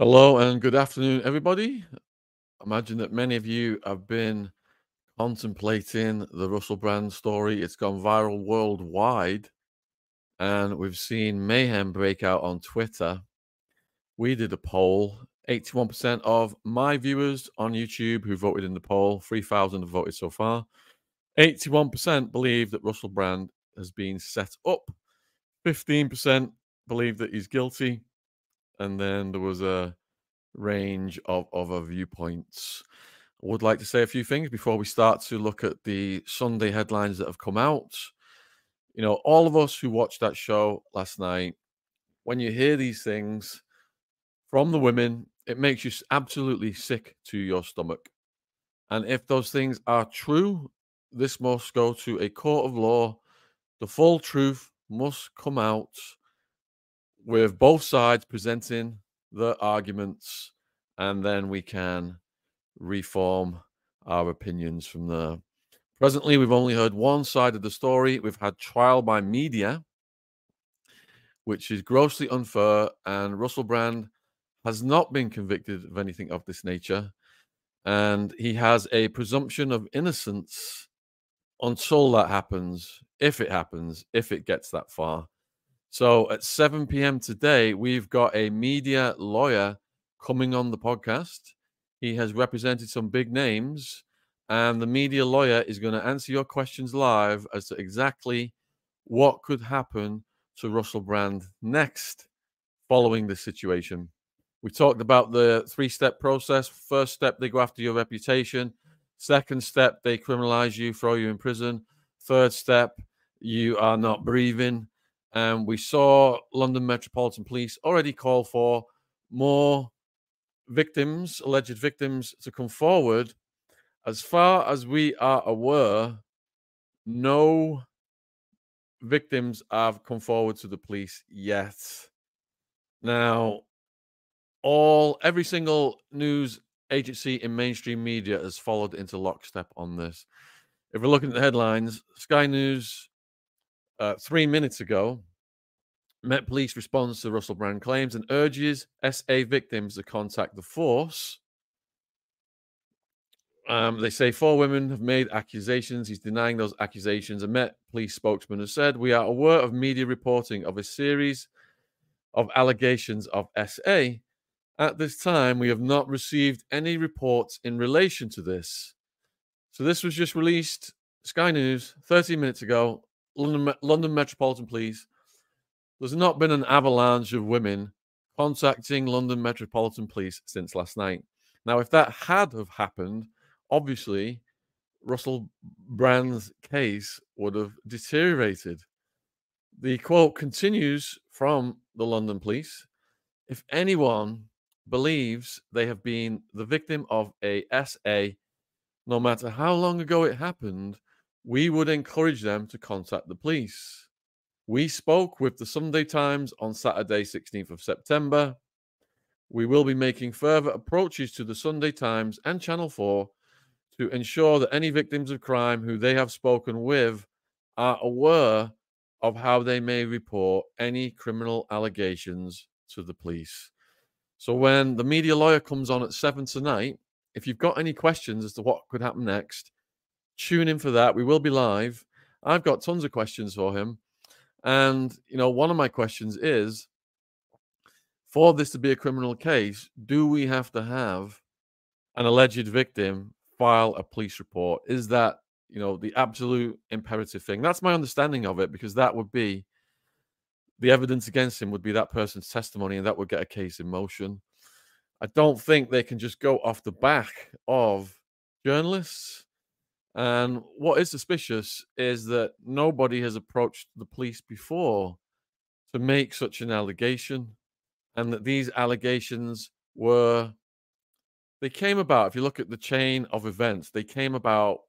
Hello and good afternoon, everybody. Imagine that many of you have been contemplating the Russell Brand story. It's gone viral worldwide, and we've seen mayhem break out on Twitter. We did a poll. 81% of my viewers on YouTube who voted in the poll, 3,000 have voted so far. 81% believe that Russell Brand has been set up. 15% believe that he's guilty and then there was a range of other viewpoints. I would like to say a few things before we start to look at the Sunday headlines that have come out. You know, all of us who watched that show last night, when you hear these things from the women, it makes you absolutely sick to your stomach. And if those things are true, this must go to a court of law. The full truth must come out with both sides presenting the arguments, and then we can reform our opinions from there. Presently, we've only heard one side of the story. We've had trial by media, which is grossly unfair, and Russell Brand has not been convicted of anything of this nature. And he has a presumption of innocence until that happens, if it happens, if it gets that far. So at 7 p.m. today, we've got a media lawyer coming on the podcast. He has represented some big names, and the media lawyer is going to answer your questions live as to exactly what could happen to Russell Brand next following this situation. We talked about the three step process. First step, they go after your reputation. Second step, they criminalize you, throw you in prison. Third step, you are not breathing. And we saw London Metropolitan Police already call for more victims, alleged victims, to come forward. As far as we are aware, no victims have come forward to the police yet. Now, all every single news agency in mainstream media has followed into lockstep on this. If we're looking at the headlines, Sky News uh, three minutes ago, Met Police responds to Russell Brand claims and urges SA victims to contact the force. Um, they say four women have made accusations. He's denying those accusations. A Met Police spokesman has said, We are aware of media reporting of a series of allegations of SA. At this time, we have not received any reports in relation to this. So, this was just released, Sky News, 30 minutes ago. London, London Metropolitan Police. There's not been an avalanche of women contacting London Metropolitan Police since last night. Now, if that had have happened, obviously Russell Brand's case would have deteriorated. The quote continues from the London police if anyone believes they have been the victim of a SA, no matter how long ago it happened, we would encourage them to contact the police. We spoke with the Sunday Times on Saturday, 16th of September. We will be making further approaches to the Sunday Times and Channel 4 to ensure that any victims of crime who they have spoken with are aware of how they may report any criminal allegations to the police. So when the media lawyer comes on at 7 tonight, if you've got any questions as to what could happen next, tune in for that. We will be live. I've got tons of questions for him. And, you know, one of my questions is for this to be a criminal case, do we have to have an alleged victim file a police report? Is that, you know, the absolute imperative thing? That's my understanding of it because that would be the evidence against him would be that person's testimony and that would get a case in motion. I don't think they can just go off the back of journalists. And what is suspicious is that nobody has approached the police before to make such an allegation. and that these allegations were they came about if you look at the chain of events they came about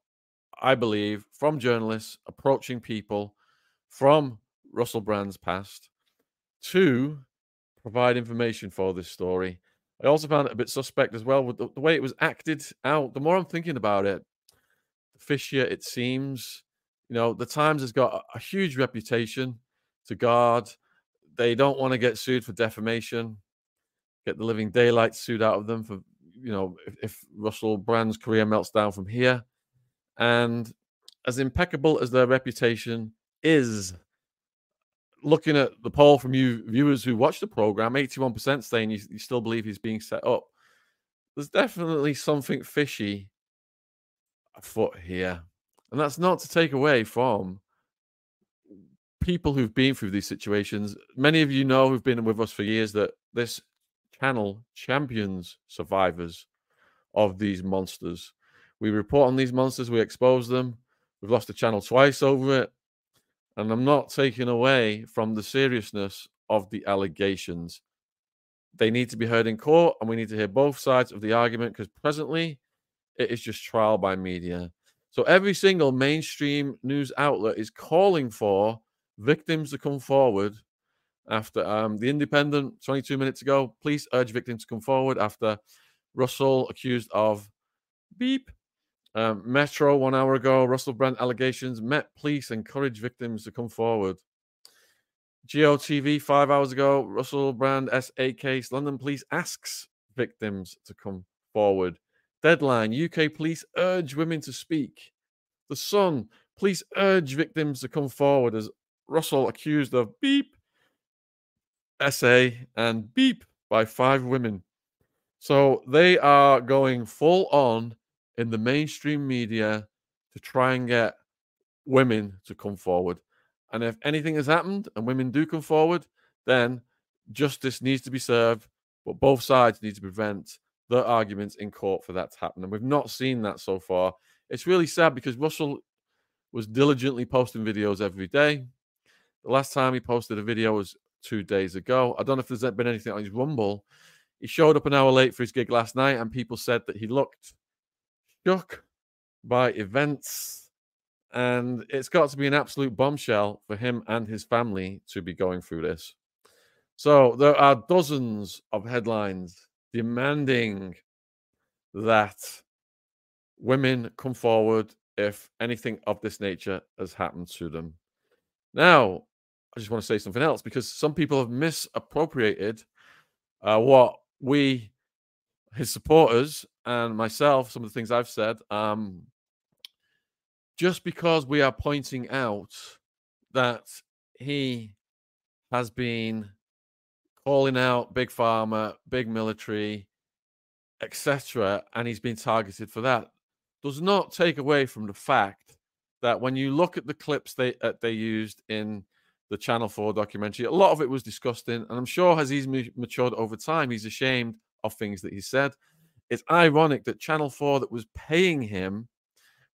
i believe from journalists approaching people from russell brand's past to provide information for this story i also found it a bit suspect as well with the, the way it was acted out the more i'm thinking about it fishier it seems you know the times has got a, a huge reputation to guard they don't want to get sued for defamation get the living daylight sued out of them for you know, if, if Russell Brand's career melts down from here. And as impeccable as their reputation is, looking at the poll from you viewers who watch the program, 81% saying you, you still believe he's being set up. There's definitely something fishy afoot here. And that's not to take away from people who've been through these situations. Many of you know who've been with us for years that this channel champions survivors of these monsters. We report on these monsters, we expose them. We've lost the channel twice over it. And I'm not taking away from the seriousness of the allegations. They need to be heard in court, and we need to hear both sides of the argument because presently it is just trial by media. So every single mainstream news outlet is calling for victims to come forward after um, the Independent 22 minutes ago. Police urge victims to come forward after Russell accused of beep. Um, Metro one hour ago, Russell Brand allegations. Met police encourage victims to come forward. GOTV five hours ago, Russell Brand SA case. London police asks victims to come forward. Deadline UK police urge women to speak. The Sun police urge victims to come forward as Russell accused of beep SA and Beep by five women. So they are going full on in the mainstream media to try and get women to come forward. And if anything has happened and women do come forward, then justice needs to be served, but both sides need to prevent the arguments in court for that to happen. And we've not seen that so far. It's really sad because Russell was diligently posting videos every day. The last time he posted a video was two days ago. I don't know if there's been anything on his Rumble. He showed up an hour late for his gig last night, and people said that he looked shook by events. And it's got to be an absolute bombshell for him and his family to be going through this. So there are dozens of headlines demanding that women come forward if anything of this nature has happened to them. Now, I just want to say something else because some people have misappropriated uh, what we, his supporters, and myself, some of the things I've said. Um, just because we are pointing out that he has been calling out big pharma, big military, etc., and he's been targeted for that, does not take away from the fact that when you look at the clips they uh, they used in the Channel 4 documentary. A lot of it was disgusting. And I'm sure as he's matured over time, he's ashamed of things that he said. It's ironic that Channel 4 that was paying him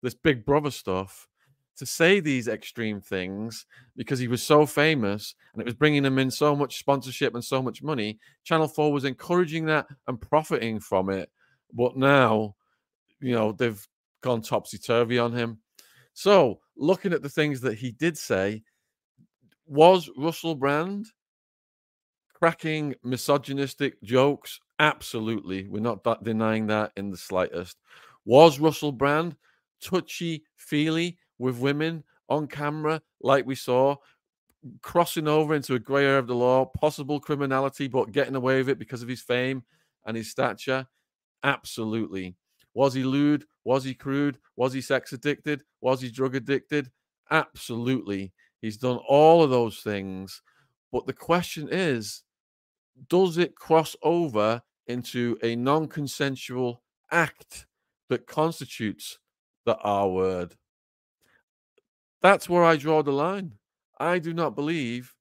this big brother stuff to say these extreme things because he was so famous and it was bringing him in so much sponsorship and so much money. Channel 4 was encouraging that and profiting from it. But now, you know, they've gone topsy turvy on him. So, looking at the things that he did say, was Russell Brand cracking misogynistic jokes? Absolutely. We're not denying that in the slightest. Was Russell Brand touchy feely with women on camera, like we saw, crossing over into a grey area of the law, possible criminality, but getting away with it because of his fame and his stature? Absolutely. Was he lewd? Was he crude? Was he sex addicted? Was he drug addicted? Absolutely. He's done all of those things. But the question is does it cross over into a non consensual act that constitutes the R word? That's where I draw the line. I do not believe,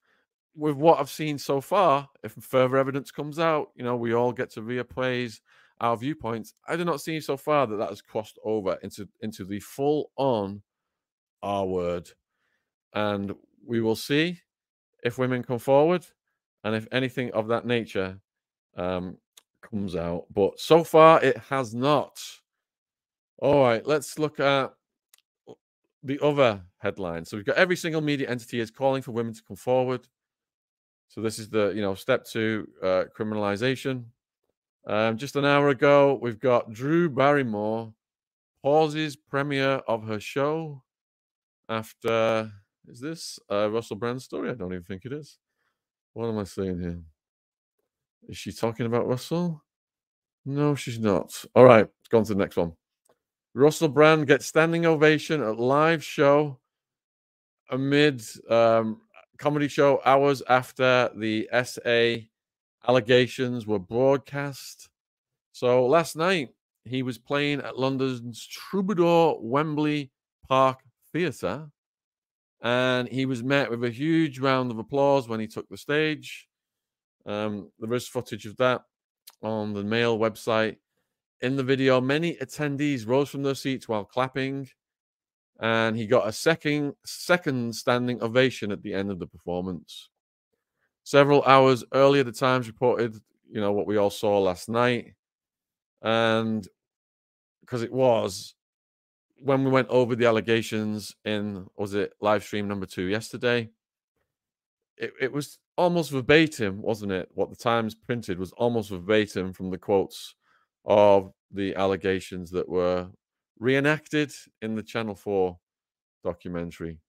with what I've seen so far, if further evidence comes out, you know, we all get to reappraise our viewpoints. I do not see so far that that has crossed over into into the full on R word and we will see if women come forward and if anything of that nature um, comes out. But so far, it has not. All right, let's look at the other headline. So we've got every single media entity is calling for women to come forward. So this is the you know step two uh, criminalization. Um, just an hour ago, we've got Drew Barrymore pauses premiere of her show after is this a Russell Brand story? I don't even think it is. What am I saying here? Is she talking about Russell? No, she's not. All right, let's go on to the next one. Russell Brand gets standing ovation at live show amid um, comedy show hours after the SA allegations were broadcast. So last night he was playing at London's Troubadour Wembley Park Theatre and he was met with a huge round of applause when he took the stage. Um, there is footage of that on the Mail website. In the video, many attendees rose from their seats while clapping, and he got a second second standing ovation at the end of the performance. Several hours earlier, the Times reported, you know, what we all saw last night, and because it was when we went over the allegations in was it live stream number two yesterday it, it was almost verbatim wasn't it what the times printed was almost verbatim from the quotes of the allegations that were reenacted in the channel 4 documentary.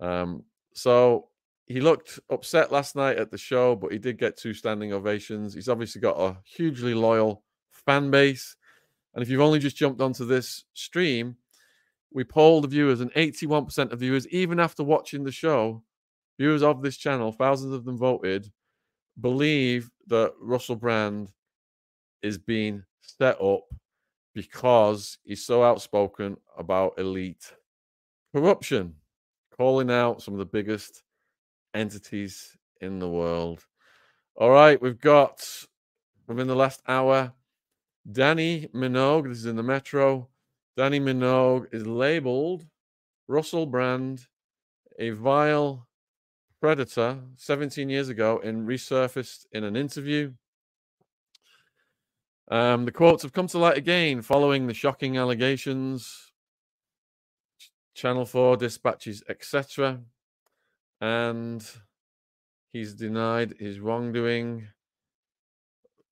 Um, so he looked upset last night at the show but he did get two standing ovations. He's obviously got a hugely loyal fan base. And if you've only just jumped onto this stream, we polled the viewers, and 81% of viewers, even after watching the show, viewers of this channel, thousands of them voted, believe that Russell Brand is being set up because he's so outspoken about elite corruption, calling out some of the biggest entities in the world. All right, we've got within the last hour Dannii Minogue, this is in the Metro. Dannii Minogue is labeled Russell Brand a vile predator 17 years ago and resurfaced in an interview. Um, the quotes have come to light again following the shocking allegations, Channel 4 dispatches, etc. And he's denied his wrongdoing.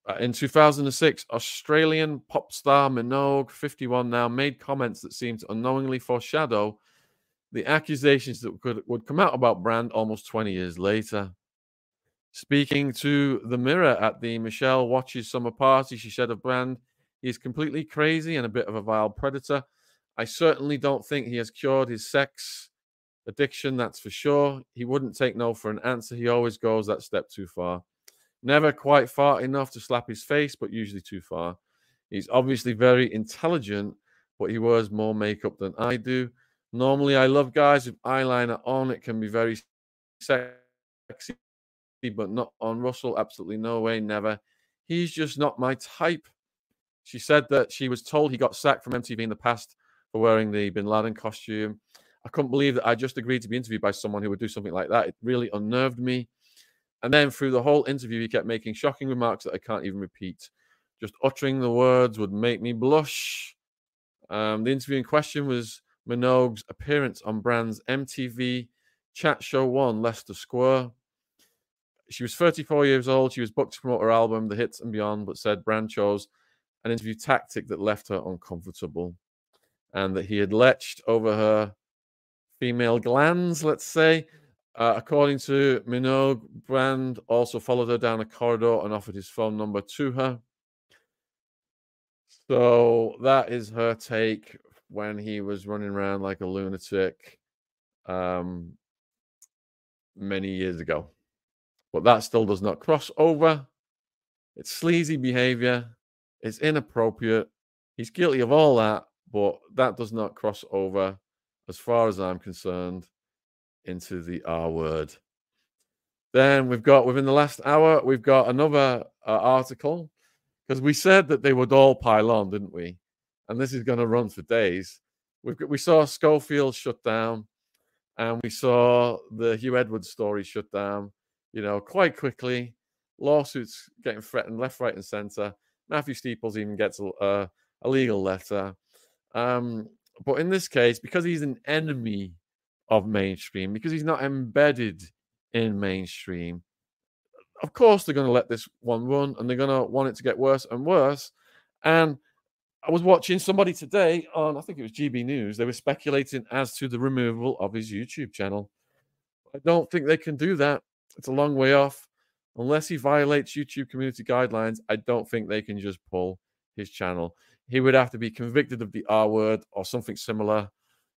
Uh, in 2006, Australian pop star Minogue, 51 now, made comments that seemed to unknowingly foreshadow the accusations that could, would come out about Brand almost 20 years later. Speaking to the Mirror at the Michelle Watches summer party, she said of Brand, he's completely crazy and a bit of a vile predator. I certainly don't think he has cured his sex addiction, that's for sure. He wouldn't take no for an answer. He always goes that step too far. Never quite far enough to slap his face, but usually too far. He's obviously very intelligent, but he wears more makeup than I do. Normally, I love guys with eyeliner on. It can be very sexy, but not on Russell. Absolutely no way, never. He's just not my type. She said that she was told he got sacked from MTV in the past for wearing the Bin Laden costume. I couldn't believe that I just agreed to be interviewed by someone who would do something like that. It really unnerved me. And then through the whole interview, he kept making shocking remarks that I can't even repeat. Just uttering the words would make me blush. Um, the interview in question was Minogue's appearance on Brand's MTV chat show one, Leicester Square. She was 34 years old. She was booked to promote her album, The Hits and Beyond, but said Brand chose an interview tactic that left her uncomfortable and that he had leached over her female glands, let's say, uh, according to Minogue, Brand also followed her down a corridor and offered his phone number to her. So that is her take when he was running around like a lunatic um, many years ago. But that still does not cross over. It's sleazy behavior. It's inappropriate. He's guilty of all that, but that does not cross over, as far as I'm concerned, into the R word. Then we've got within the last hour, we've got another uh, article because we said that they would all pile on, didn't we? And this is going to run for days. We've got, we saw Schofield shut down, and we saw the Huw Edwards story shut down. You know, quite quickly. lawsuits getting threatened left, right, and centre. Matthew Steeples even gets a, a legal letter. Um, but in this case, because he's an enemy of mainstream, because he's not embedded in mainstream, of course they're going to let this one run and they're going to want it to get worse and worse. And I was watching somebody today on, I think it was GB News, they were speculating as to the removal of his YouTube channel. I don't think they can do that. It's a long way off. Unless he violates YouTube community guidelines, I don't think they can just pull his channel. He would have to be convicted of the R word or something similar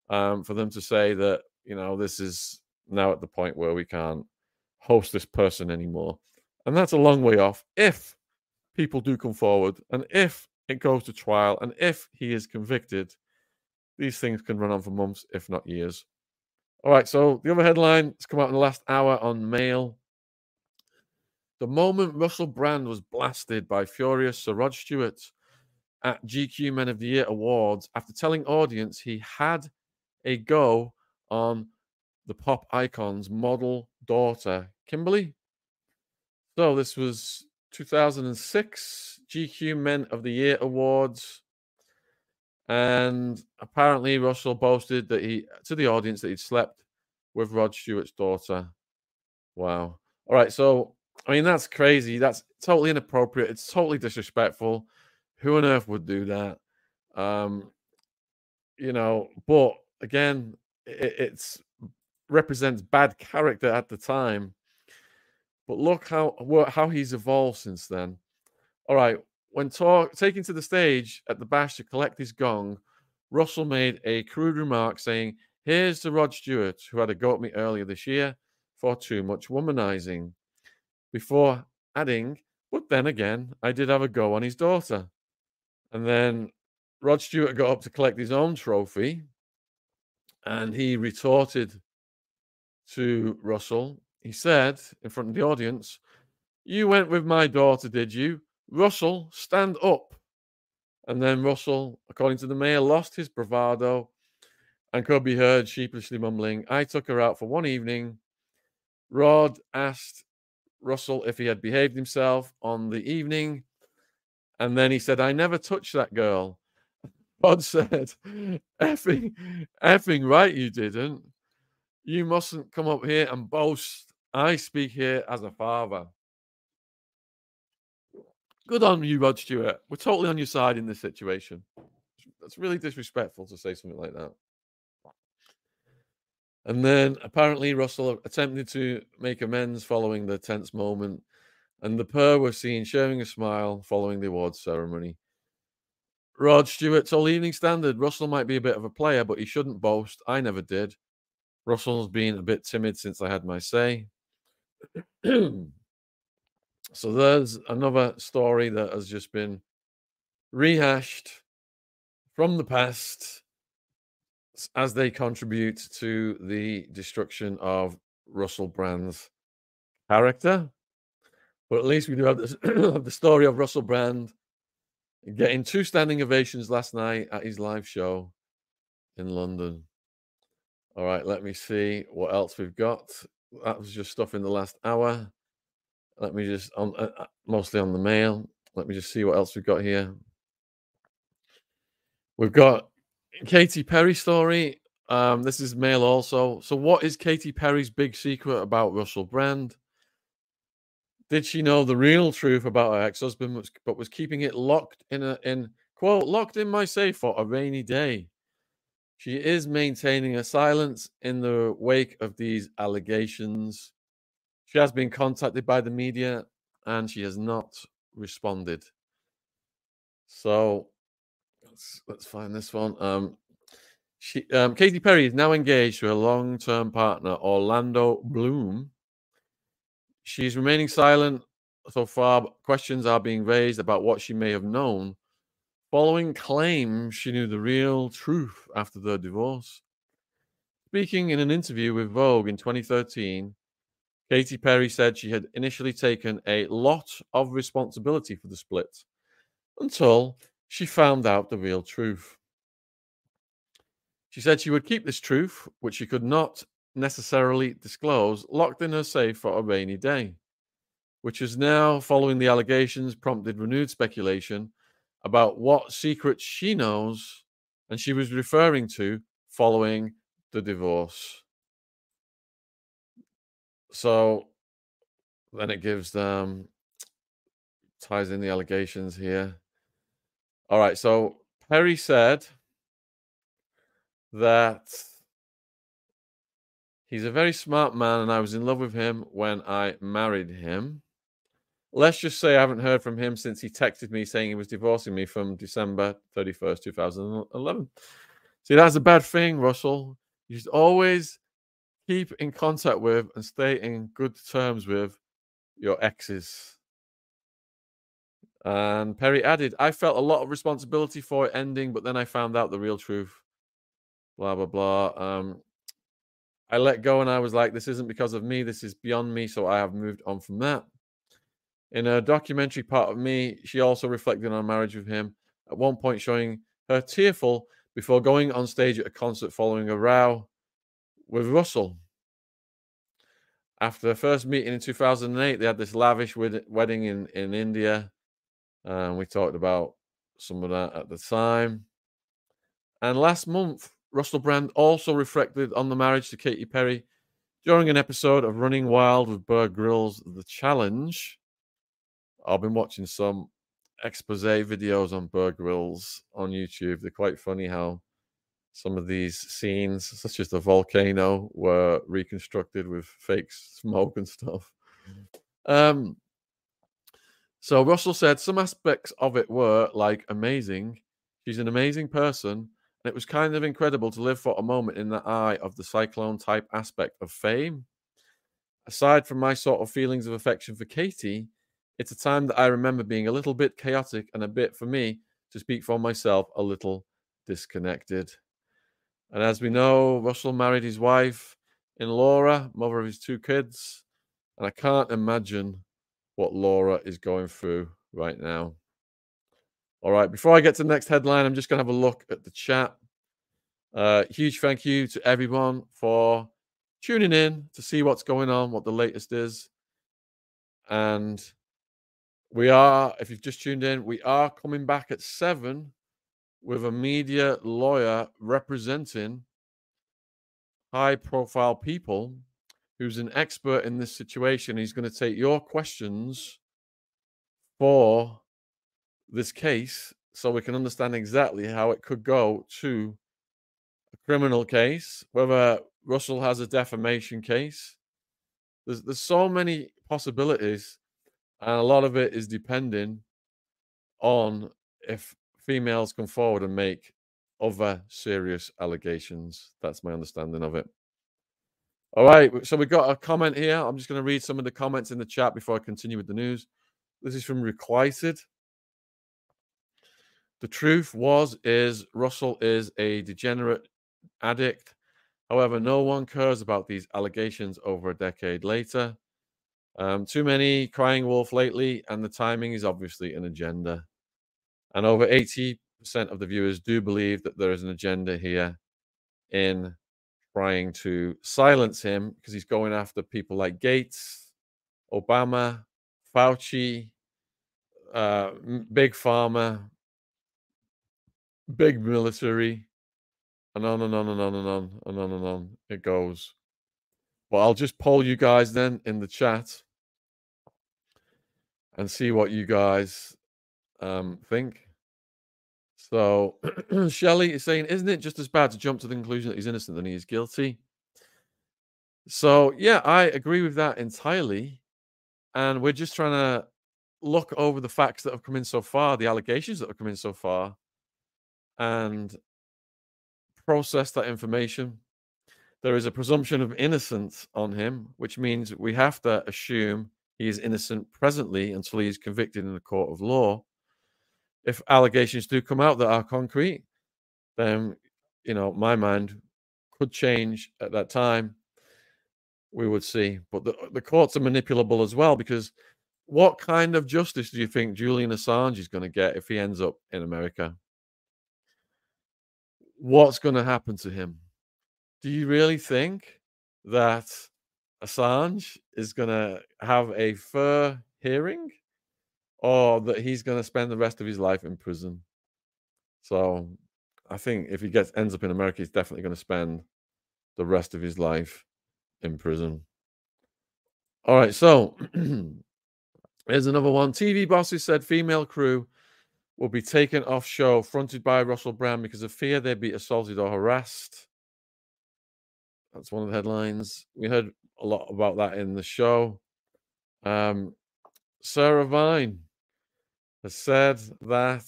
um, for them to say that, you know, this is now at the point where we can't host this person anymore. And that's a long way off if people do come forward and if it goes to trial and if he is convicted, these things can run on for months, if not years. All right, so the other headline has come out in the last hour on Mail. The moment Russell Brand was blasted by furious Sir Rod Stewart at GQ Men of the Year Awards after telling audience he had a go on the pop icon's model daughter, Kimberly. So this was 2006 GQ Men of the Year Awards. And apparently, Russell boasted that he to the audience that he'd slept with Rod Stewart's daughter. Wow. All right. So, I mean, that's crazy. That's totally inappropriate. It's totally disrespectful. Who on earth would do that? Um, you know, but again, it, it's represents bad character at the time. But look how how he's evolved since then. All right, when talk, taken to the stage at the bash to collect his gong, Russell made a crude remark saying, "Here's to Rod Stewart, who had a go at me earlier this year for too much womanizing." Before adding, "But then again, I did have a go on his daughter." And then Rod Stewart got up to collect his own trophy, and he retorted to Russell he said in front of the audience, You went with my daughter, did you? Russell, stand up. And then Russell, according to the mayor, lost his bravado and could be heard sheepishly mumbling, I took her out for one evening. Rod asked Russell if he had behaved himself on the evening. And then he said, I never touched that girl. Rod said, effing, effing right, you didn't. You mustn't come up here and boast I speak here as a father. Good on you, Rod Stewart. We're totally on your side in this situation. That's really disrespectful to say something like that. And then apparently Russell attempted to make amends following the tense moment, and the pair were seen sharing a smile following the awards ceremony. Rod Stewart told Evening Standard Russell might be a bit of a player, but he shouldn't boast. I never did. Russell's been a bit timid since I had my say. so there's another story that has just been rehashed from the past as they contribute to the destruction of Russell Brand's character. But at least we do have, this, have the story of Russell Brand getting two standing ovations last night at his live show in London. All right, let me see what else we've got that was just stuff in the last hour. Let me just on uh, uh, mostly on the mail. Let me just see what else we've got here. We've got Katy Perry story. Um, this is mail also. So, what is Katy Perry's big secret about Russell Brand? Did she know the real truth about her ex-husband, but was keeping it locked in a in quote locked in my safe for a rainy day? She is maintaining a silence in the wake of these allegations. She has been contacted by the media and she has not responded. So let's, let's find this one. Um, she, um, Katy Perry is now engaged to a long term partner, Orlando Bloom. She's remaining silent so far. Questions are being raised about what she may have known following claims she knew the real truth after their divorce. Speaking in an interview with Vogue in 2013, Katy Perry said she had initially taken a lot of responsibility for the split until she found out the real truth. She said she would keep this truth, which she could not necessarily disclose, locked in her safe for a rainy day. which is now, following the allegations, prompted renewed speculation about what secrets she knows and she was referring to following the divorce. So then it gives them ties in the allegations here. All right, so Perry said that he's a very smart man and I was in love with him when I married him. Let's just say I haven't heard from him since he texted me saying he was divorcing me from December 31st, 2011. See, that's a bad thing, Russell. You should always keep in contact with and stay in good terms with your exes. And Perry added, I felt a lot of responsibility for it ending, but then I found out the real truth. Blah, blah, blah. Um, I let go and I was like, this isn't because of me. This is beyond me. So I have moved on from that. In a documentary part of me, she also reflected on marriage with him, at one point showing her tearful before going on stage at a concert following a row with Russell. After their first meeting in 2008, they had this lavish wedding in, in India. And we talked about some of that at the time. And last month, Russell Brand also reflected on the marriage to Katy Perry during an episode of Running Wild with Bear Grylls The Challenge. I've been watching some expose videos on Bear Grylls on YouTube. They're quite funny how some of these scenes, such as the volcano, were reconstructed with fake smoke and stuff. Um, so Russell said some aspects of it were like amazing. She's an amazing person, and it was kind of incredible to live for a moment in the eye of the cyclone type aspect of fame. Aside from my sort of feelings of affection for Katy, it's a time that I remember being a little bit chaotic and a bit, for me, to speak for myself, a little disconnected. And as we know, Russell married his wife in Laura, mother of his two kids. And I can't imagine what Laura is going through right now. All right, before I get to the next headline, I'm just going to have a look at the chat. Uh, huge thank you to everyone for tuning in to see what's going on, what the latest is. And we are, if you've just tuned in, we are coming back at seven with a media lawyer representing high profile people who's an expert in this situation. He's going to take your questions for this case so we can understand exactly how it could go to a criminal case, whether Russell has a defamation case. There's, there's so many possibilities and a lot of it is depending on if females come forward and make other serious allegations. That's my understanding of it. All right, so we've got a comment here. I'm just going to read some of the comments in the chat before I continue with the news. This is from Requited. The truth was is Russell is a degenerate addict. However, no one cares about these allegations over a decade later. Um, too many crying wolf lately, and the timing is obviously an agenda. And over 80% of the viewers do believe that there is an agenda here in trying to silence him because he's going after people like Gates, Obama, Fauci, uh, Big Pharma, Big Military, and on and on and on and on and on and on it goes. But I'll just poll you guys then in the chat and see what you guys um, think. So Shelley is saying, isn't it just as bad to jump to the conclusion that he's innocent than he is guilty? So yeah, I agree with that entirely. And we're just trying to look over the facts that have come in so far, the allegations that have come in so far, and process that information. There is a presumption of innocence on him, which means we have to assume he is innocent presently until he is convicted in the court of law. If allegations do come out that are concrete, then, you know, my mind could change at that time. We would see. But the, the courts are manipulable as well because what kind of justice do you think Julian Assange is going to get if he ends up in America? What's going to happen to him? Do you really think that Assange is going to have a fair hearing or that he's going to spend the rest of his life in prison. So I think if he gets ends up in America, he's definitely going to spend the rest of his life in prison. All right, so here's another one. TV bosses said female crew will be taken off show fronted by Russell Brand because of fear they'd be assaulted or harassed. That's one of the headlines. We heard a lot about that in the show. Um, Sarah Vine has said that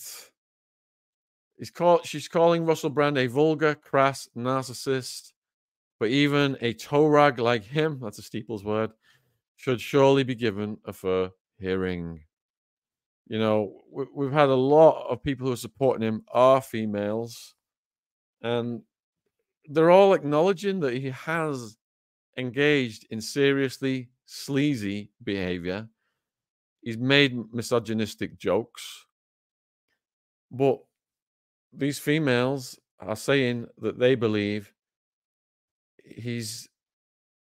he's called, she's calling Russell Brand a vulgar, crass narcissist, but even a toe rag like him, that's a Steeples word, should surely be given a fair hearing. You know, we, have had a lot of people who are supporting him are females, and they're all acknowledging that he has engaged in seriously sleazy behavior. He's made misogynistic jokes, but these females are saying that they believe he's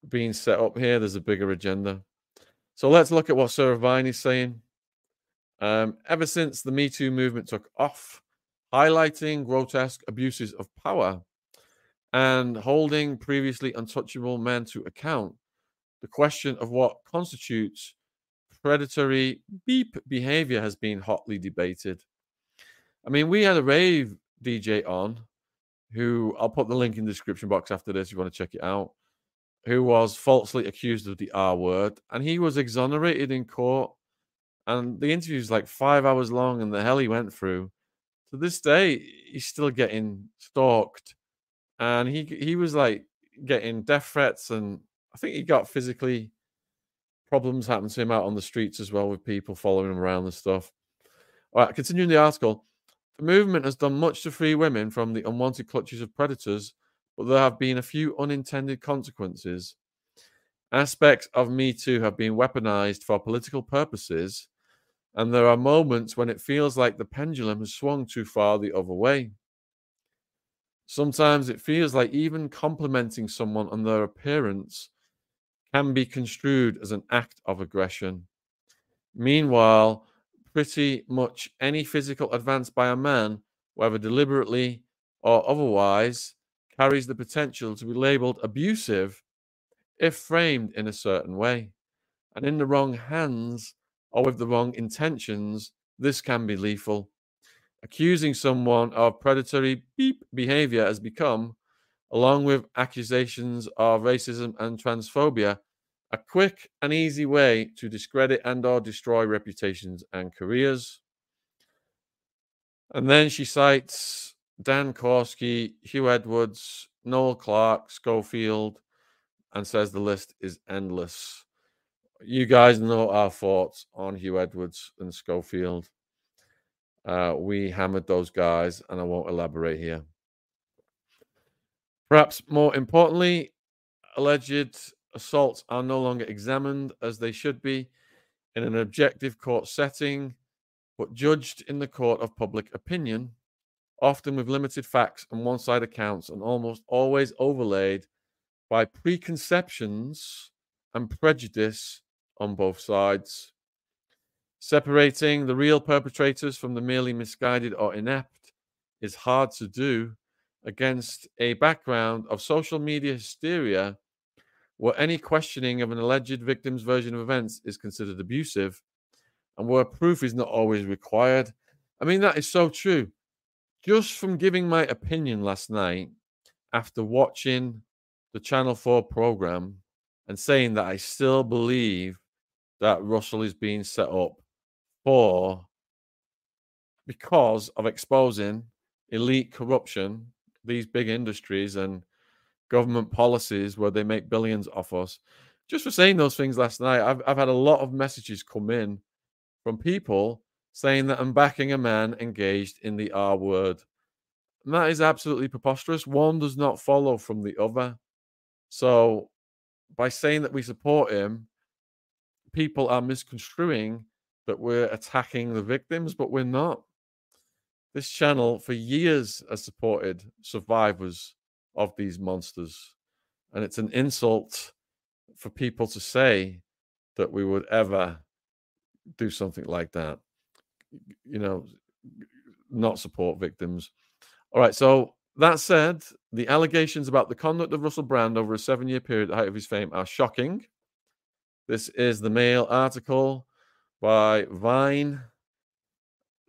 being set up here. There's a bigger agenda. So let's look at what Sarah Vine is saying. Um, ever since the Me Too movement took off, highlighting grotesque abuses of power and holding previously untouchable men to account, the question of what constitutes predatory beep behavior has been hotly debated. I mean, we had a rave DJ on who I'll put the link in the description box after this if you want to check it out, who was falsely accused of the R word, and he was exonerated in court. And the interview is like five hours long, and the hell he went through. To this day, he's still getting stalked, and he he was like getting death threats, and I think he got physically problems happen to him out on the streets as well with people following him around and stuff. All right, continuing the article. The movement has done much to free women from the unwanted clutches of predators, but there have been a few unintended consequences. Aspects of Me Too have been weaponized for political purposes, and there are moments when it feels like the pendulum has swung too far the other way. Sometimes it feels like even complimenting someone on their appearance can be construed as an act of aggression. Meanwhile, pretty much any physical advance by a man, whether deliberately or otherwise, carries the potential to be labeled abusive if framed in a certain way. And in the wrong hands or with the wrong intentions, this can be lethal. Accusing someone of predatory behavior has become, along with accusations of racism and transphobia, a quick and easy way to discredit and or destroy reputations and careers. And then she cites Dan Korski, Huw Edwards, Noel Clarke, Schofield, and says the list is endless. You guys know our thoughts on Huw Edwards and Schofield. Uh, we hammered those guys, and I won't elaborate here. Perhaps more importantly, alleged assaults are no longer examined as they should be in an objective court setting, but judged in the court of public opinion, often with limited facts and one side accounts, and almost always overlaid by preconceptions and prejudice on both sides. Separating the real perpetrators from the merely misguided or inept is hard to do against a background of social media hysteria where any questioning of an alleged victim's version of events is considered abusive and where proof is not always required. I mean, that is so true. Just from giving my opinion last night after watching the Channel 4 program and saying that I still believe that Russell is being set up for because of exposing elite corruption, these big industries and government policies where they make billions off us. Just for saying those things last night, I've, I've had a lot of messages come in from people saying that I'm backing a man engaged in the R word. And that is absolutely preposterous. One does not follow from the other. So by saying that we support him, people are misconstruing that we're attacking the victims, but we're not. This channel for years has supported survivors of these monsters. And it's an insult for people to say that we would ever do something like that. You know, not support victims. All right. So that said, the allegations about the conduct of Russell Brand over a seven year period at the height of his fame are shocking. This is the Mail article by Vine.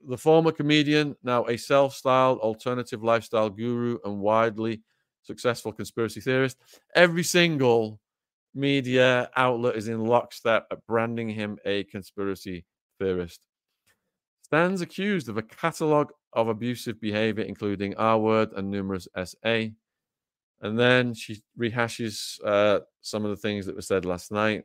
The former comedian, now a self styled alternative lifestyle guru and widely successful conspiracy theorist. Every single media outlet is in lockstep at branding him a conspiracy theorist. Stands accused of a catalogue of abusive behavior, including R word and numerous SA. And then she rehashes uh, some of the things that were said last night.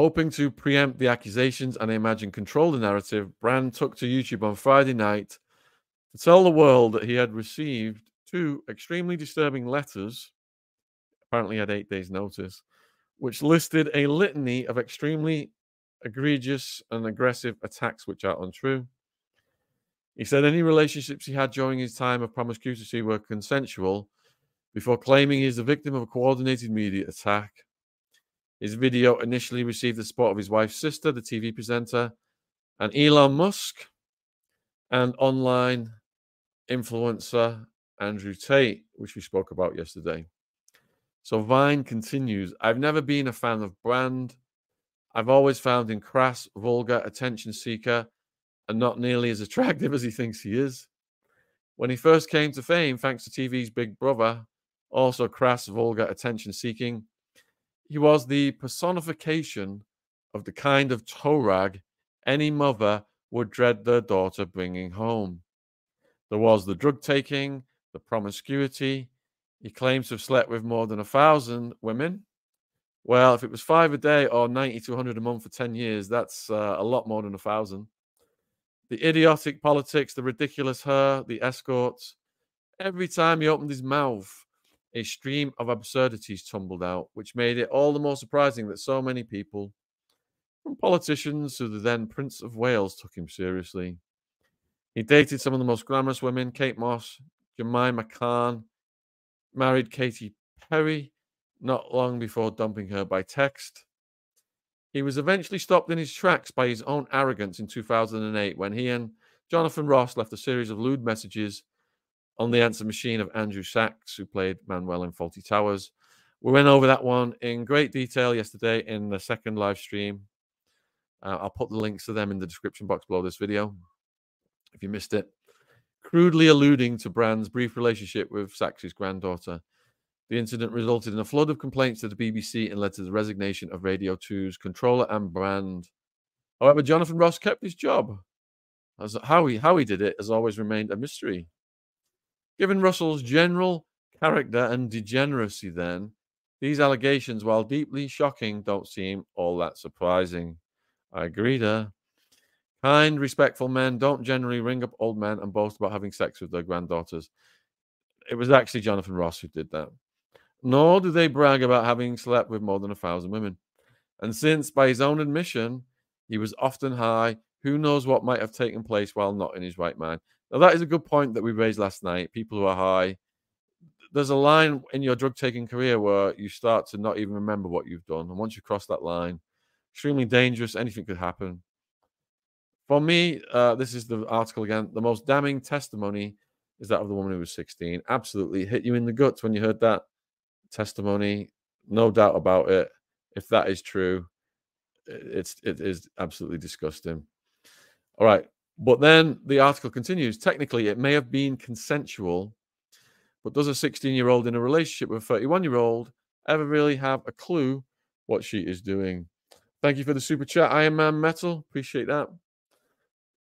Hoping to preempt the accusations and I imagine control the narrative, Brand took to YouTube on Friday night to tell the world that he had received two extremely disturbing letters, apparently at eight days' notice, which listed a litany of extremely egregious and aggressive attacks which are untrue. He said any relationships he had during his time of promiscuity were consensual before claiming he is the victim of a coordinated media attack. His video initially received the support of his wife's sister, the TV presenter, and Elon Musk, and online influencer Andrew Tate, which we spoke about yesterday. So Vine continues I've never been a fan of brand. I've always found him crass, vulgar, attention seeker, and not nearly as attractive as he thinks he is. When he first came to fame, thanks to TV's Big Brother, also crass, vulgar, attention seeking, he was the personification of the kind of toe rag any mother would dread their daughter bringing home. There was the drug taking, the promiscuity. He claims to have slept with more than a thousand women. Well, if it was five a day or 90 to 100 a month for 10 years, that's uh, a lot more than a thousand. The idiotic politics, the ridiculous her, the escorts. Every time he opened his mouth, a stream of absurdities tumbled out, which made it all the more surprising that so many people, from politicians to the then Prince of Wales, took him seriously. He dated some of the most glamorous women Kate Moss, Jemima Khan, married Katy Perry not long before dumping her by text. He was eventually stopped in his tracks by his own arrogance in 2008 when he and Jonathan Ross left a series of lewd messages on the answer machine of Andrew Sachs, who played Manuel in Fawlty Towers. We went over that one in great detail yesterday in the second live stream. Uh, I'll put the links to them in the description box below this video if you missed it. Crudely alluding to Brand's brief relationship with Sachs's granddaughter. The incident resulted in a flood of complaints to the BBC and led to the resignation of Radio 2's controller and Brand. However, Jonathan Ross kept his job. As how he how he did it has always remained a mystery. Given Russell's general character and degeneracy, then, these allegations, while deeply shocking, don't seem all that surprising. I agree there. Kind, respectful men don't generally ring up old men and boast about having sex with their granddaughters. It was actually Jonathan Ross who did that. Nor do they brag about having slept with more than a thousand women. And since, by his own admission, he was often high, who knows what might have taken place while not in his right mind. Now, that is a good point that we raised last night. People who are high, there's a line in your drug taking career where you start to not even remember what you've done. And once you cross that line, extremely dangerous, anything could happen. For me, uh, this is the article again. The most damning testimony is that of the woman who was 16. Absolutely hit you in the guts when you heard that testimony. No doubt about it. if that is true, it's it is absolutely disgusting. All right. But then the article continues. Technically, it may have been consensual, but does a 16 year old in a relationship with a 31 year old ever really have a clue what she is doing? Thank you for the super chat, Iron Man Metal. Appreciate that.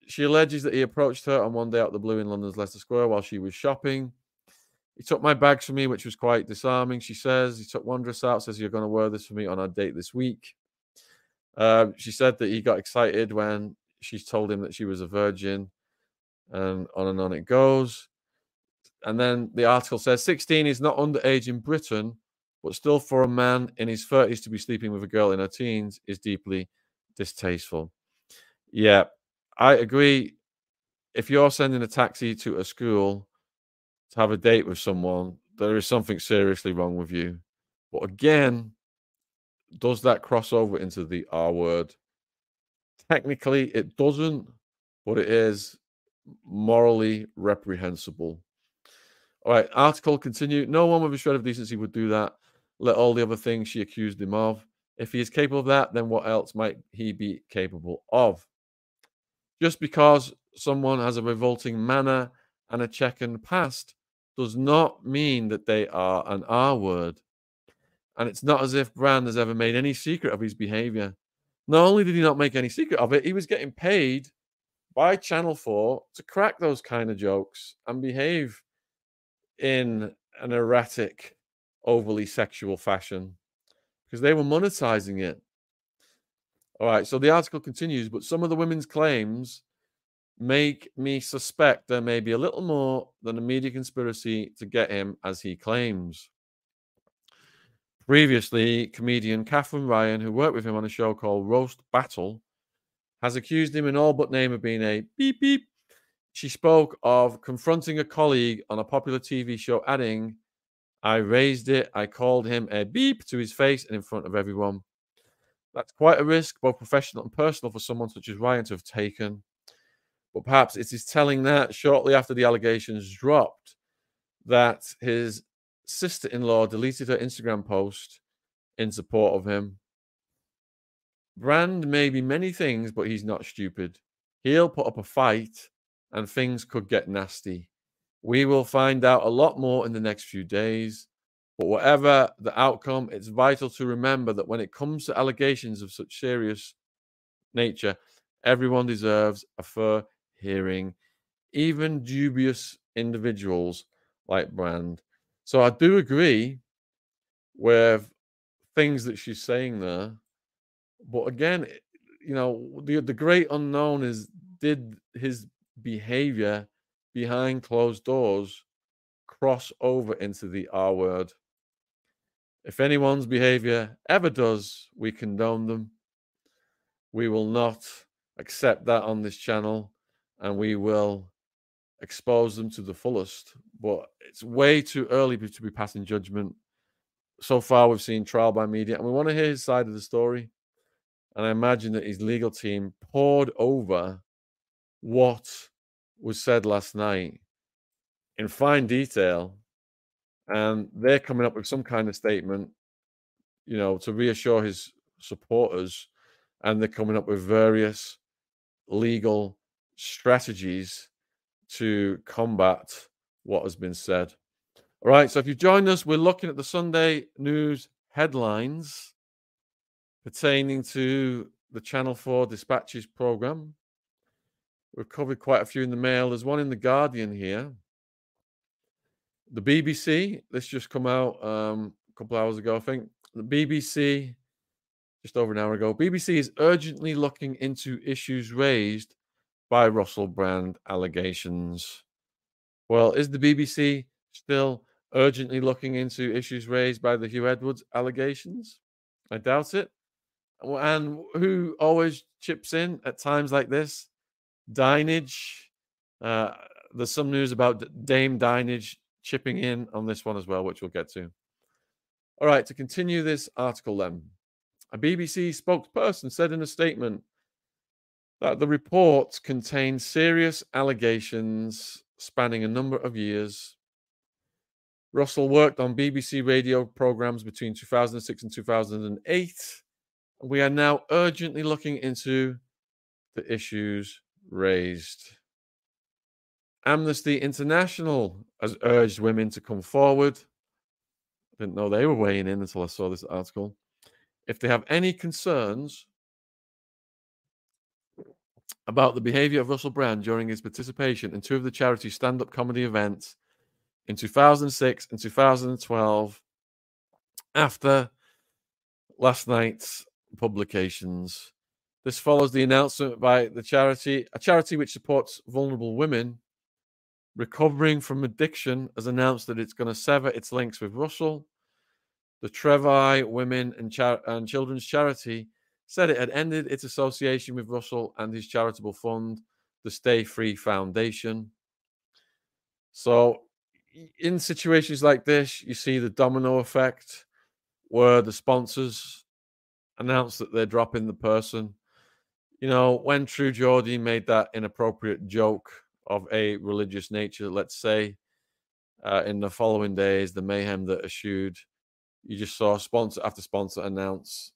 She alleges that he approached her on one day out the blue in London's Leicester Square while she was shopping. He took my bags from me, which was quite disarming. She says he took one dress out, says you're going to wear this for me on our date this week. Uh, she said that he got excited when she told him that she was a virgin, and on and on it goes. And then the article says 16 is not underage in Britain, but still for a man in his 30s to be sleeping with a girl in her teens is deeply distasteful. Yeah, I agree. If you're sending a taxi to a school to have a date with someone, there is something seriously wrong with you. But again, does that cross over into the R word? Technically, it doesn't, but it is morally reprehensible. All right, article continue. No one with a shred of decency would do that. Let all the other things she accused him of. If he is capable of that, then what else might he be capable of? Just because someone has a revolting manner and a checkered past does not mean that they are an R word. And it's not as if Brand has ever made any secret of his behavior. Not only did he not make any secret of it, he was getting paid by Channel 4 to crack those kind of jokes and behave in an erratic, overly sexual fashion because they were monetizing it. All right, so the article continues, but some of the women's claims make me suspect there may be a little more than a media conspiracy to get him as he claims. Previously, comedian Katherine Ryan, who worked with him on a show called Roast Battle, has accused him in all but name of being a beep beep. She spoke of confronting a colleague on a popular TV show, adding, I raised it, I called him a beep to his face and in front of everyone. That's quite a risk, both professional and personal, for someone such as Ryan to have taken. But perhaps it is telling that shortly after the allegations dropped, that his sister in law deleted her Instagram post in support of him. Brand may be many things, but he's not stupid. He'll put up a fight and things could get nasty. We will find out a lot more in the next few days. But whatever the outcome, it's vital to remember that when it comes to allegations of such serious nature, everyone deserves a fair hearing, even dubious individuals like Brand. So I do agree with things that she's saying there. But again, eh, you know, the the great unknown is did his behavior behind closed doors cross over into the R word? If anyone's behavior ever does, we condone them. We will not accept that on this channel and we will expose them to the fullest. But it's way too early to be passing judgment. So far, we've seen trial by media, and we want to hear his side of the story. And I imagine that his legal team poured over what was said last night in fine detail. And they're coming up with some kind of statement, you know, to reassure his supporters. And they're coming up with various legal strategies to combat what has been said. All right, so if you've joined us, we're looking at the Sunday news headlines pertaining to the Channel 4 Dispatches program. We've covered quite a few in the mail. There's one in the Guardian here. The BBC, this just come out um, a couple hours ago, I think. The BBC, just over an hour ago, BBC is urgently looking into issues raised by Russell Brand allegations. Well, is the BBC still urgently looking into issues raised by the Huw Edwards allegations? I doubt it. And who always chips in at times like this? Dinenage. Uh, there's some news about Dame Dinenage chipping in on this one as well, which we'll get to. All right, to continue this article then. A BBC spokesperson said in a statement that the report contains serious allegations spanning a number of years. Russell worked on BBC radio programs between 2006 and 2008. We are now urgently looking into the issues raised. Amnesty International has urged women to come forward. Didn't know they were weighing in until I saw this article. If they have any concerns about the behavior of Russell Brand during his participation in two of the charity stand up comedy events in 2006 and 2012, after last night's publications. This follows the announcement by the charity, a charity which supports vulnerable women recovering from addiction, has announced that it's going to sever its links with Russell. The Trevi Women and, Char- and Children's Charity said it had ended its association with Russell and his charitable fund, the Stay Free Foundation. So, in situations like this, you see the domino effect where the sponsors announce that they're dropping the person. You know, when True Geordie made that inappropriate joke of a religious nature, let's say, uh, in the following days, the mayhem that ensued, you just saw sponsor after sponsor announce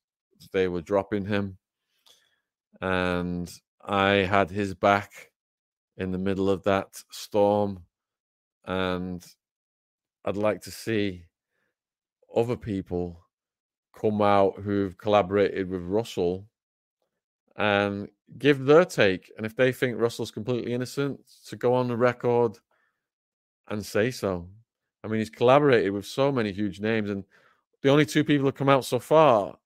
they were dropping him. And I had his back in the middle of that storm. And I'd like to see other people come out who've collaborated with Russell and give their take. And if they think Russell's completely innocent, to go on the record and say so. I mean, he's collaborated with so many huge names, and the only two people who have come out so far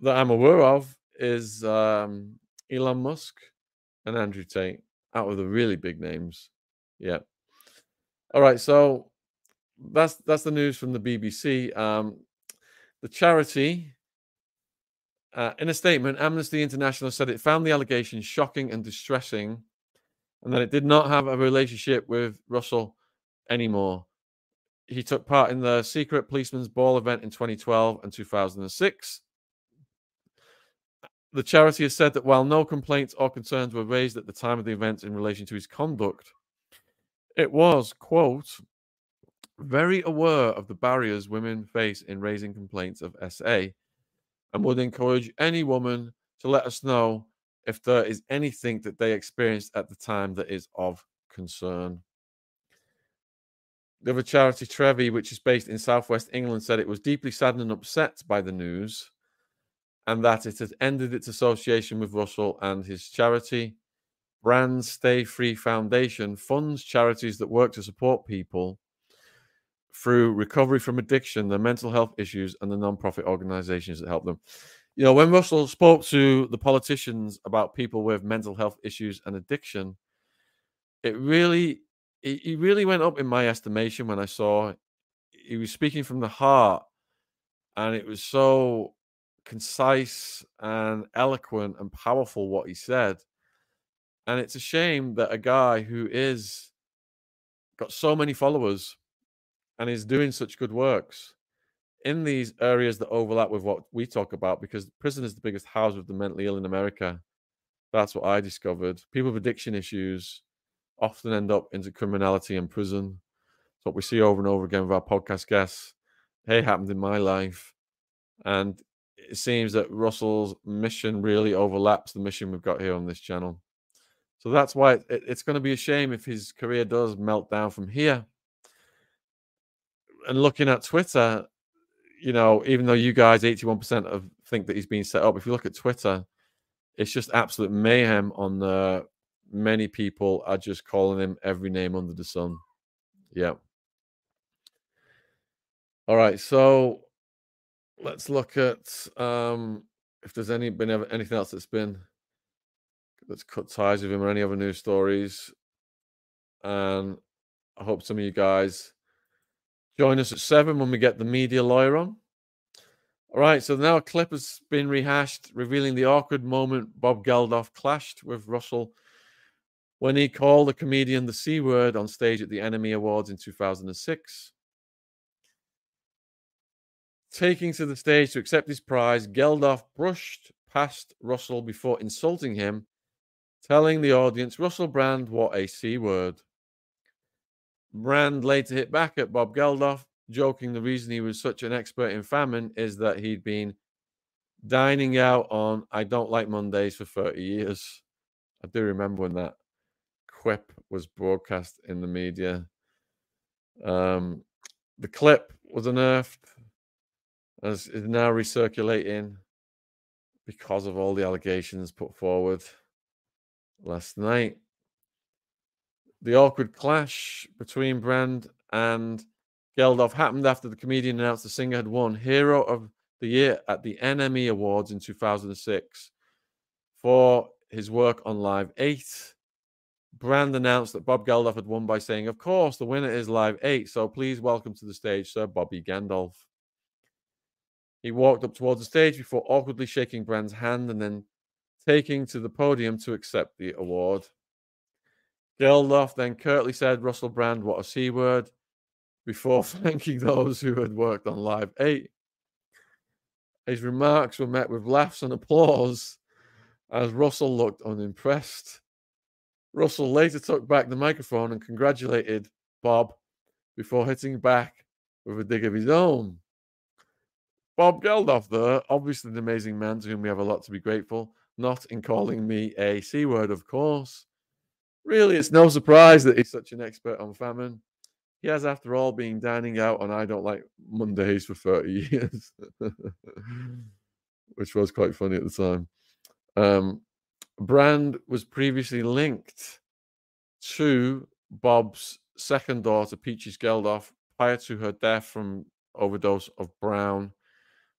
that I'm aware of is um, Elon Musk and Andrew Tate, out of the really big names. Yeah. All right, so that's that's the news from the BBC. Um, the charity uh, in a statement, Amnesty International said it found the allegations shocking and distressing, and that it did not have a relationship with Russell anymore. He took part in the secret policeman's ball event in 2012 and 2006. The charity has said that while no complaints or concerns were raised at the time of the event in relation to his conduct, it was, quote, very aware of the barriers women face in raising complaints of SA and would encourage any woman to let us know if there is anything that they experienced at the time that is of concern. The other charity, Trevi, which is based in southwest England, said it was deeply saddened and upset by the news and that it had ended its association with Russell and his charity. Brand Stay Free Foundation funds charities that work to support people through recovery from addiction, the mental health issues, and the non-profit organizations that help them. You know, when Russell spoke to the politicians about people with mental health issues and addiction, it really, he really went up in my estimation when I saw he was speaking from the heart, and it was so concise and eloquent and powerful what he said. And it's a shame that a guy who is got so many followers and is doing such good works in these areas that overlap with what we talk about because prison is the biggest house of the mentally ill in America. That's what I discovered. People with addiction issues often end up into criminality and prison. It's what we see over and over again with our podcast guests. Hey, happened in my life. And it seems that Russell's mission really overlaps the mission we've got here on this channel. So that's why it, it's going to be a shame if his career does melt down from here and looking at Twitter, you know, even though you guys, 81% of think that he's been set up, if you look at Twitter, it's just absolute mayhem on the many people are just calling him every name under the sun. Yeah. All right, so let's look at um if there's any been anything else that's been that's cut ties with him or any other news stories. And I hope some of you guys Join us at seven when we get the media lawyer on. All right, so now a clip has been rehashed, revealing the awkward moment Bob Geldof clashed with Russell when he called the comedian the C word on stage at the NME Awards in 2006. Taking to the stage to accept his prize, Geldof brushed past Russell before insulting him, telling the audience Russell Brand what a C word. Brand later hit back at Bob Geldof, joking the reason he was such an expert in famine is that he'd been dining out on I Don't Like Mondays for 30 years. I do remember when that quip was broadcast in the media. Um, the clip was unearthed as is now recirculating because of all the allegations put forward last night. The awkward clash between Brand and Geldof happened after the comedian announced the singer had won Hero of the Year at the NME Awards in 2006 for his work on Live 8. Brand announced that Bob Geldof had won by saying, Of course, the winner is Live 8, so please welcome to the stage Sir Bobby Gandolf. He walked up towards the stage before awkwardly shaking Brand's hand and then taking to the podium to accept the award. Geldof then curtly said, Russell Brand, what a C word, before thanking those who had worked on Live 8. His remarks were met with laughs and applause as Russell looked unimpressed. Russell later took back the microphone and congratulated Bob before hitting back with a dig of his own. Bob Geldof, there, obviously an amazing man to whom we have a lot to be grateful, not in calling me a C word, of course. Really, it's no surprise that he's such an expert on famine. He has, after all, been dining out on I Don't Like Mondays for 30 years, which was quite funny at the time. Um, Brand was previously linked to Bob's second daughter, Peaches Geldof, prior to her death from overdose of Brown.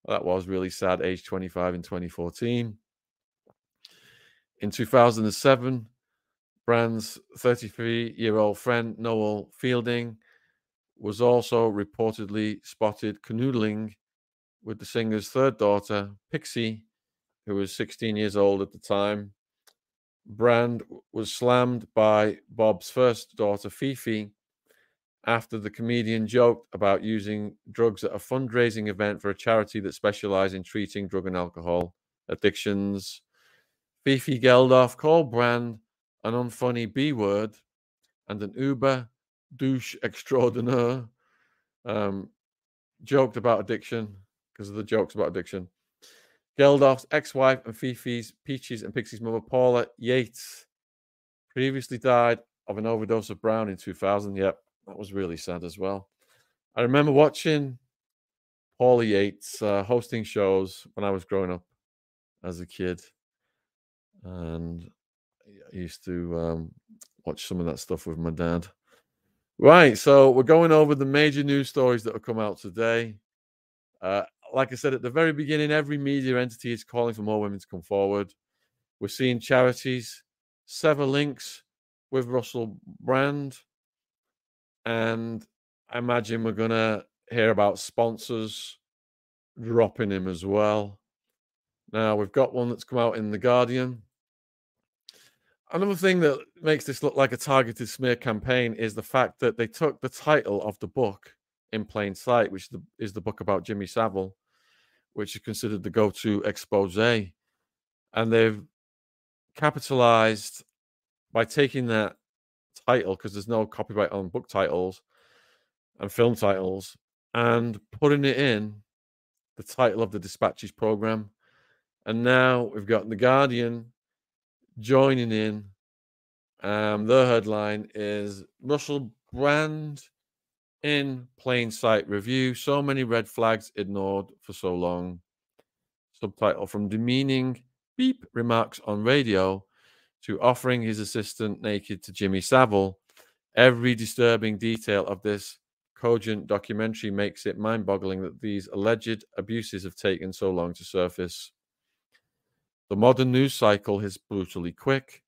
That was really sad, age 25 in 2014. In 2007, Brand's 33 year old friend, Noel Fielding, was also reportedly spotted canoodling with the singer's third daughter, Pixie, who was 16 years old at the time. Brand was slammed by Bob's first daughter, Fifi, after the comedian joked about using drugs at a fundraising event for a charity that specialized in treating drug and alcohol addictions. Fifi Geldof called Brand an unfunny B word and an Uber douche extraordinaire. Um, joked about addiction because of the jokes about addiction. Geldof's ex-wife and Fifi's Peaches and Pixie's mother, Paula Yates, previously died of an overdose of Brown in 2000. Yep, that was really sad as well. I remember watching Paula Yates uh, hosting shows when I was growing up as a kid, and I used to um, watch some of that stuff with my dad. Right, so we're going over the major news stories that have come out today. Uh, like I said at the very beginning, every media entity is calling for more women to come forward. We're seeing charities sever links with Russell Brand. And I imagine we're to hear about sponsors dropping him as well. Now, we've got one that's come out in The Guardian. Another thing that makes this look like a targeted smear campaign is the fact that they took the title of the book in plain sight, which is the book about Jimmy Savile, which is considered the go-to expose, and they've capitalized by taking that title because there's no copyright on book titles and film titles, and putting it in the title of the dispatches program. And now we've got the Guardian joining in. Um, the headline is Russell Brand in plain sight review. So many red flags ignored for so long. Subtitle from demeaning beep remarks on radio to offering his assistant naked to Jimmy Savile. Every disturbing detail of this cogent documentary makes it mind boggling that these alleged abuses have taken so long to surface. The modern news cycle is brutally quick.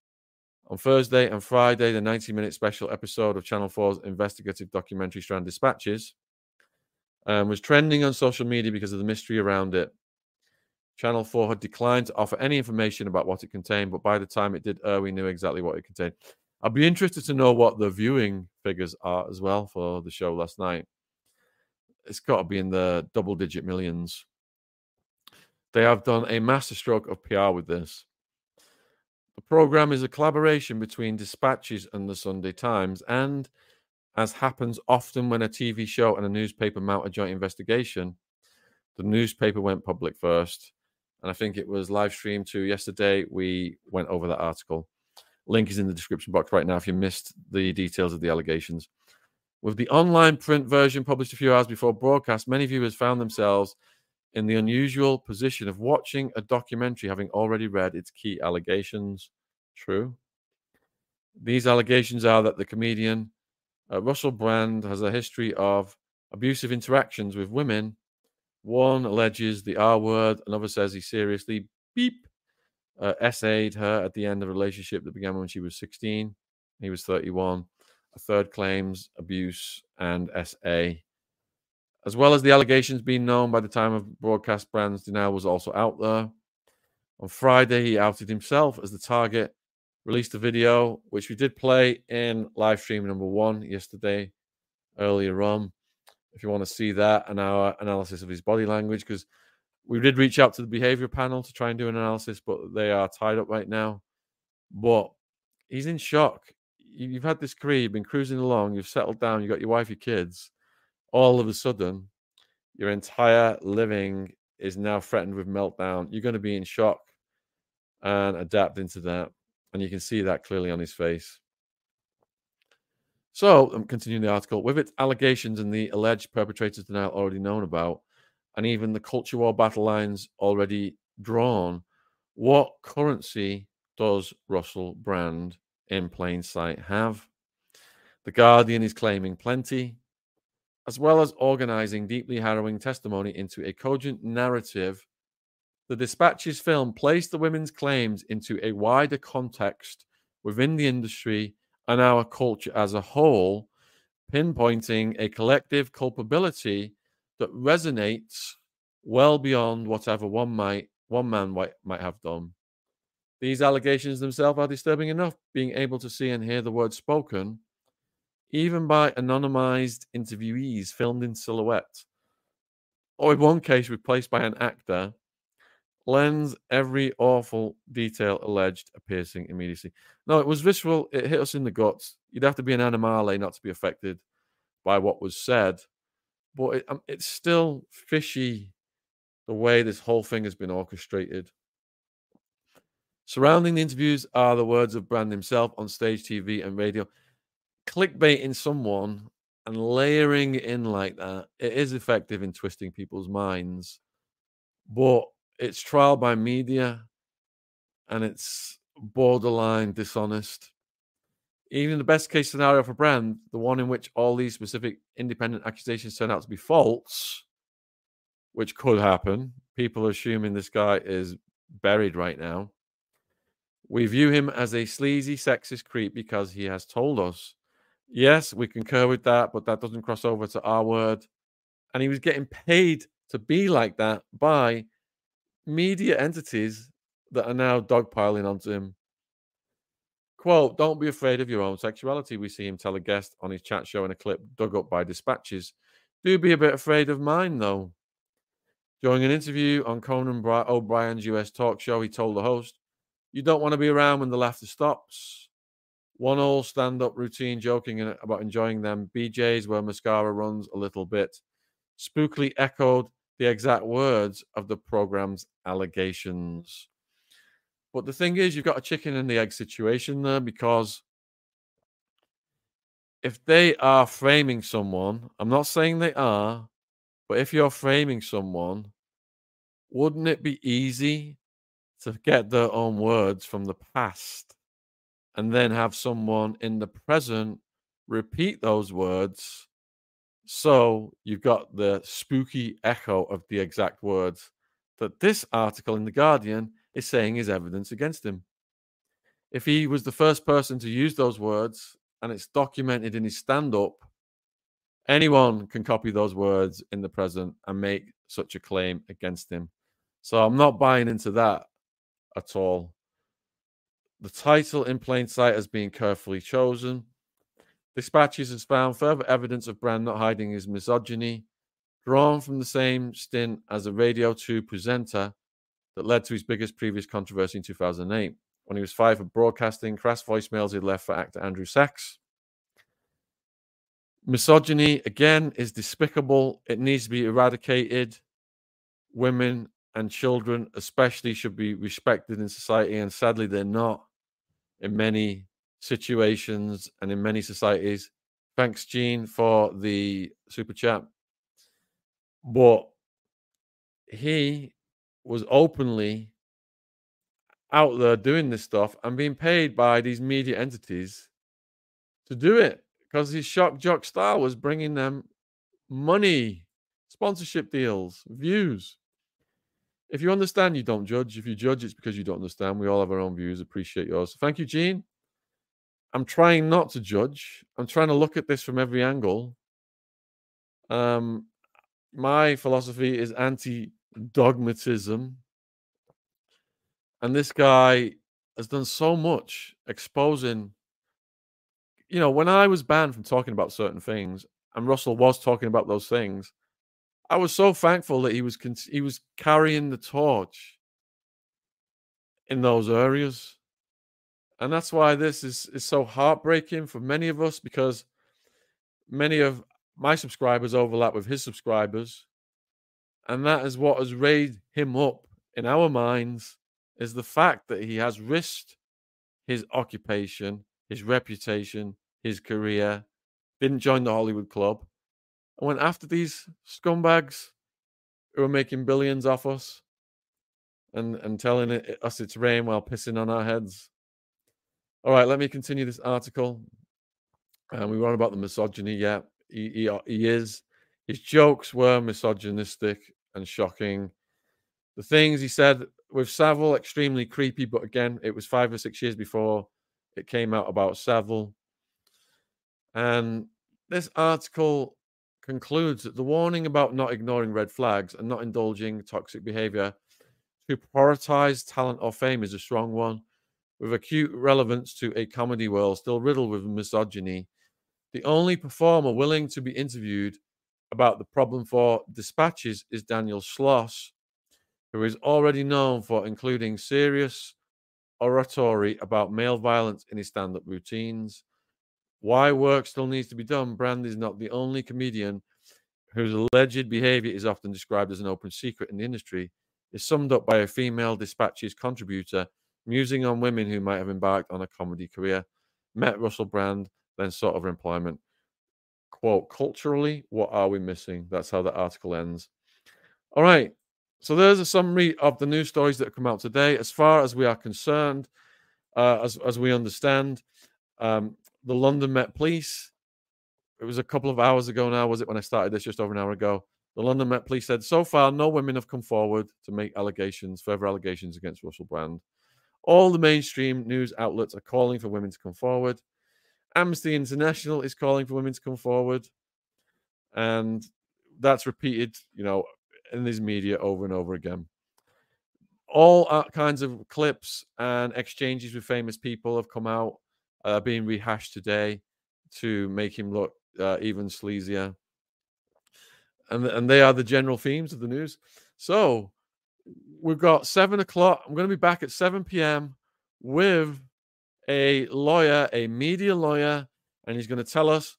On Thursday and Friday, the 90 minute special episode of Channel 4's investigative documentary Strand Dispatches um, was trending on social media because of the mystery around it. Channel 4 had declined to offer any information about what it contained, but by the time it did we knew exactly what it contained. I'd be interested to know what the viewing figures are as well for the show last night. It's got to be in the double digit millions. They have done a masterstroke of PR with this. The program is a collaboration between Dispatches and the Sunday Times and as happens often when a TV show and a newspaper mount a joint investigation, the newspaper went public first. And I think it was live streamed to yesterday. We went over that article. Link is in the description box right now if you missed the details of the allegations. With the online print version published a few hours before broadcast, many viewers found themselves in the unusual position of watching a documentary having already read its key allegations. True. These allegations are that the comedian uh, Russell Brand has a history of abusive interactions with women. One alleges the R word, another says he seriously beep uh, essayed her at the end of a relationship that began when she was 16. He was 31. A third claims abuse and SA. As well as the allegations being known by the time of broadcast Brand's denial was also out there. On Friday, he outed himself as the target released a video which we did play in live stream number one yesterday earlier on. If you want to see that and our analysis of his body language, because we did reach out to the behavior panel to try and do an analysis, but they are tied up right now. But he's in shock. You've had this career, you've been cruising along, you've settled down, you've got your wife, your kids. All of a sudden, your entire living is now threatened with meltdown. You're going to be in shock and adapt into that. And you can see that clearly on his face. So I'm continuing the article. With its allegations and the alleged perpetrators denial already known about, and even the culture war battle lines already drawn, what currency does Russell Brand in plain sight have? The Guardian is claiming plenty, as well as organizing deeply harrowing testimony into a cogent narrative the Dispatches film placed the women's claims into a wider context within the industry and our culture as a whole, pinpointing a collective culpability that resonates well beyond whatever one might one man might, might have done. These allegations themselves are disturbing enough, being able to see and hear the words spoken, even by anonymized interviewees filmed in silhouette, or in one case replaced by an actor lends every awful detail alleged a piercing immediacy. No, it was visceral. It hit us in the guts. You'd have to be an animale not to be affected by what was said. But it, um, it's still fishy the way this whole thing has been orchestrated. Surrounding the interviews are the words of Brand himself on stage, TV, and radio. Clickbaiting someone and layering in like that, it is effective in twisting people's minds. But it's trial by media and it's borderline dishonest. Even in the best case scenario for Brand, the one in which all these specific independent accusations turn out to be false, which could happen. People are assuming this guy is buried right now. We view him as a sleazy, sexist creep because he has told us. Yes, we concur with that, but that doesn't cross over to our word. And he was getting paid to be like that by media entities that are now dogpiling onto him. Quote, don't be afraid of your own sexuality, we see him tell a guest on his chat show in a clip dug up by dispatches. Do be a bit afraid of mine, though. During an interview on Conan O'Brien's US talk show, he told the host, You don't want to be around when the laughter stops. One all stand up routine joking about enjoying them BJs where mascara runs a little bit. Spookily echoed the exact words of the program's allegations. But the thing is, you've got a chicken and the egg situation there because if they are framing someone, I'm not saying they are, but if you're framing someone, wouldn't it be easy to get their own words from the past and then have someone in the present repeat those words so you've got the spooky echo of the exact words that this article in The Guardian is saying is evidence against him. If he was the first person to use those words and it's documented in his stand up, anyone can copy those words in the present and make such a claim against him. So I'm not buying into that at all. The title in plain sight has been carefully chosen. Dispatches has found further evidence of Brand not hiding his misogyny, drawn from the same stint as a Radio 2 presenter that led to his biggest previous controversy in 2008, when he was fired for broadcasting crass voicemails he left for actor Andrew Sachs. Misogyny, again, is despicable. It needs to be eradicated. Women and children, especially, should be respected in society. And sadly, they're not in many situations and in many societies. Thanks, Gene, for the super chat. But he was openly out there doing this stuff and being paid by these media entities to do it because his shock jock style was bringing them money, sponsorship deals, views. If you understand, you don't judge. If you judge, it's because you don't understand. We all have our own views. Appreciate yours. Thank you, Gene. I'm trying not to judge. I'm trying to look at this from every angle. Um, my philosophy is anti dogmatism. And this guy has done so much exposing. You know, when I was banned from talking about certain things, and Russell was talking about those things, I was so thankful that he was he was carrying the torch in those areas. And that's why this is, is so heartbreaking for many of us because many of my subscribers overlap with his subscribers. And that is what has raised him up in our minds is the fact that he has risked his occupation, his reputation, his career, didn't join the Hollywood Club, and went after these scumbags who are making billions off us and, and telling us it's rain while pissing on our heads. All right, let me continue this article. Um, we were on about the misogyny. Yeah, he, he, he is. His jokes were misogynistic and shocking. The things he said with Savile, extremely creepy. But again, it was five or six years before it came out about Savile. And this article concludes that the warning about not ignoring red flags and not indulging toxic behavior to prioritize talent or fame is a strong one, with acute relevance to a comedy world still riddled with misogyny. The only performer willing to be interviewed about the problem for dispatches is Daniel Sloss, who is already known for including serious oratory about male violence in his stand up routines. Why work still needs to be done, Brand is not the only comedian whose alleged behavior is often described as an open secret in the industry, is summed up by a female dispatches contributor musing on women who might have embarked on a comedy career, met Russell Brand, then sought employment. Quote, culturally, what are we missing? That's how the article ends. All right. So there's a summary of the news stories that have come out today. As far as we are concerned, uh, as, as we understand, um, the London Met Police, it was a couple of hours ago now, was it, when I started this just over an hour ago? The London Met Police said so far no women have come forward to make allegations, further allegations against Russell Brand. All the mainstream news outlets are calling for women to come forward. Amnesty International is calling for women to come forward. And that's repeated, you know, in these media over and over again. All kinds of clips and exchanges with famous people have come out, uh, being rehashed today to make him look uh, even sleazier. And, and they are the general themes of the news. So we've got seven o'clock. I'm going to be back at 7 p.m. with a lawyer, a media lawyer, and he's going to tell us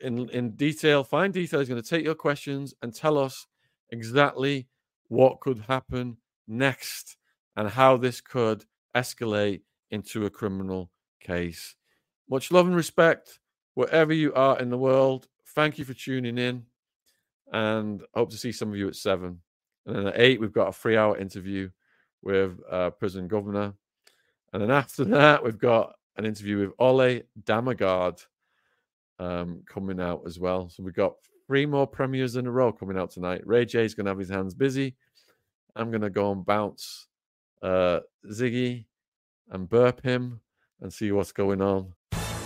in, in detail, fine detail. He's going to take your questions and tell us exactly what could happen next and how this could escalate into a criminal case. Much love and respect wherever you are in the world. Thank you for tuning in and hope to see some of you at seven. And then at eight, we've got a three hour interview with uh, prison governor. And then after that, we've got an interview with Ole Dammegard um, coming out as well. So we've got three more premieres in a row coming out tonight. Ray J's going to have his hands busy. I'm going to go and bounce uh, Ziggy and burp him and see what's going on.